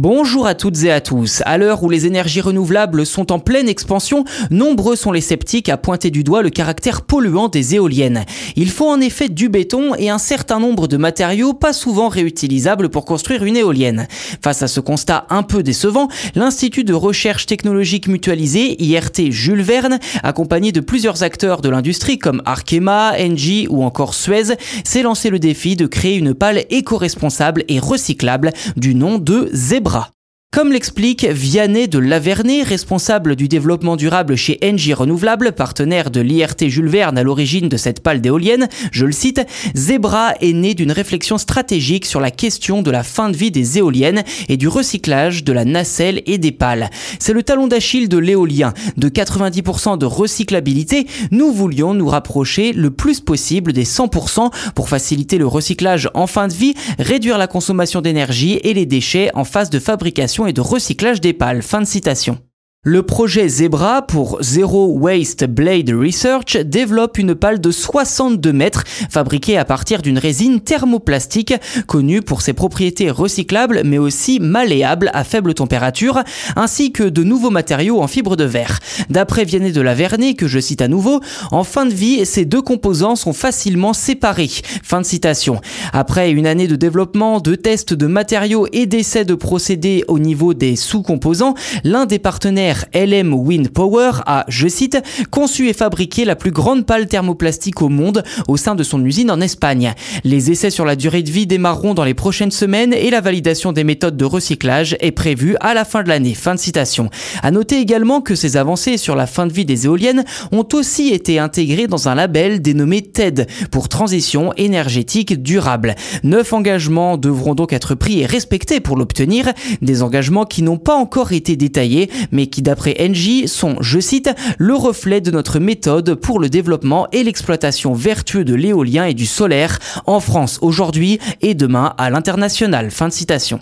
Bonjour à toutes et à tous. À l'heure où les énergies renouvelables sont en pleine expansion, nombreux sont les sceptiques à pointer du doigt le caractère polluant des éoliennes. Il faut en effet du béton et un certain nombre de matériaux pas souvent réutilisables pour construire une éolienne. Face à ce constat un peu décevant, l'Institut de recherche technologique mutualisée, IRT Jules Verne, accompagné de plusieurs acteurs de l'industrie comme Arkema, Engie ou encore Suez, s'est lancé le défi de créer une pale éco-responsable et recyclable du nom de Zero bras. Comme l'explique Vianney de Lavernay, responsable du développement durable chez Engie Renouvelable, partenaire de l'IRT Jules Verne à l'origine de cette pale d'éolienne, je le cite, Zebra est né d'une réflexion stratégique sur la question de la fin de vie des éoliennes et du recyclage de la nacelle et des pales. C'est le talon d'Achille de l'éolien. De 90% de recyclabilité, nous voulions nous rapprocher le plus possible des 100% pour faciliter le recyclage en fin de vie, réduire la consommation d'énergie et les déchets en phase de fabrication et de recyclage des pales. Fin de citation. Le projet Zebra pour Zero Waste Blade Research développe une pale de 62 mètres fabriquée à partir d'une résine thermoplastique connue pour ses propriétés recyclables mais aussi malléables à faible température ainsi que de nouveaux matériaux en fibre de verre. D'après Vianney de la Vernay que je cite à nouveau, en fin de vie ces deux composants sont facilement séparés. Fin de citation. Après une année de développement, de tests de matériaux et d'essais de procédés au niveau des sous-composants, l'un des partenaires LM Wind Power a, je cite, conçu et fabriqué la plus grande pale thermoplastique au monde au sein de son usine en Espagne. Les essais sur la durée de vie démarreront dans les prochaines semaines et la validation des méthodes de recyclage est prévue à la fin de l'année. Fin de citation. À noter également que ces avancées sur la fin de vie des éoliennes ont aussi été intégrées dans un label dénommé TED pour transition énergétique durable. Neuf engagements devront donc être pris et respectés pour l'obtenir, des engagements qui n'ont pas encore été détaillés mais qui d'après Engie, sont, je cite, le reflet de notre méthode pour le développement et l'exploitation vertueux de l'éolien et du solaire en France aujourd'hui et demain à l'international. Fin de citation.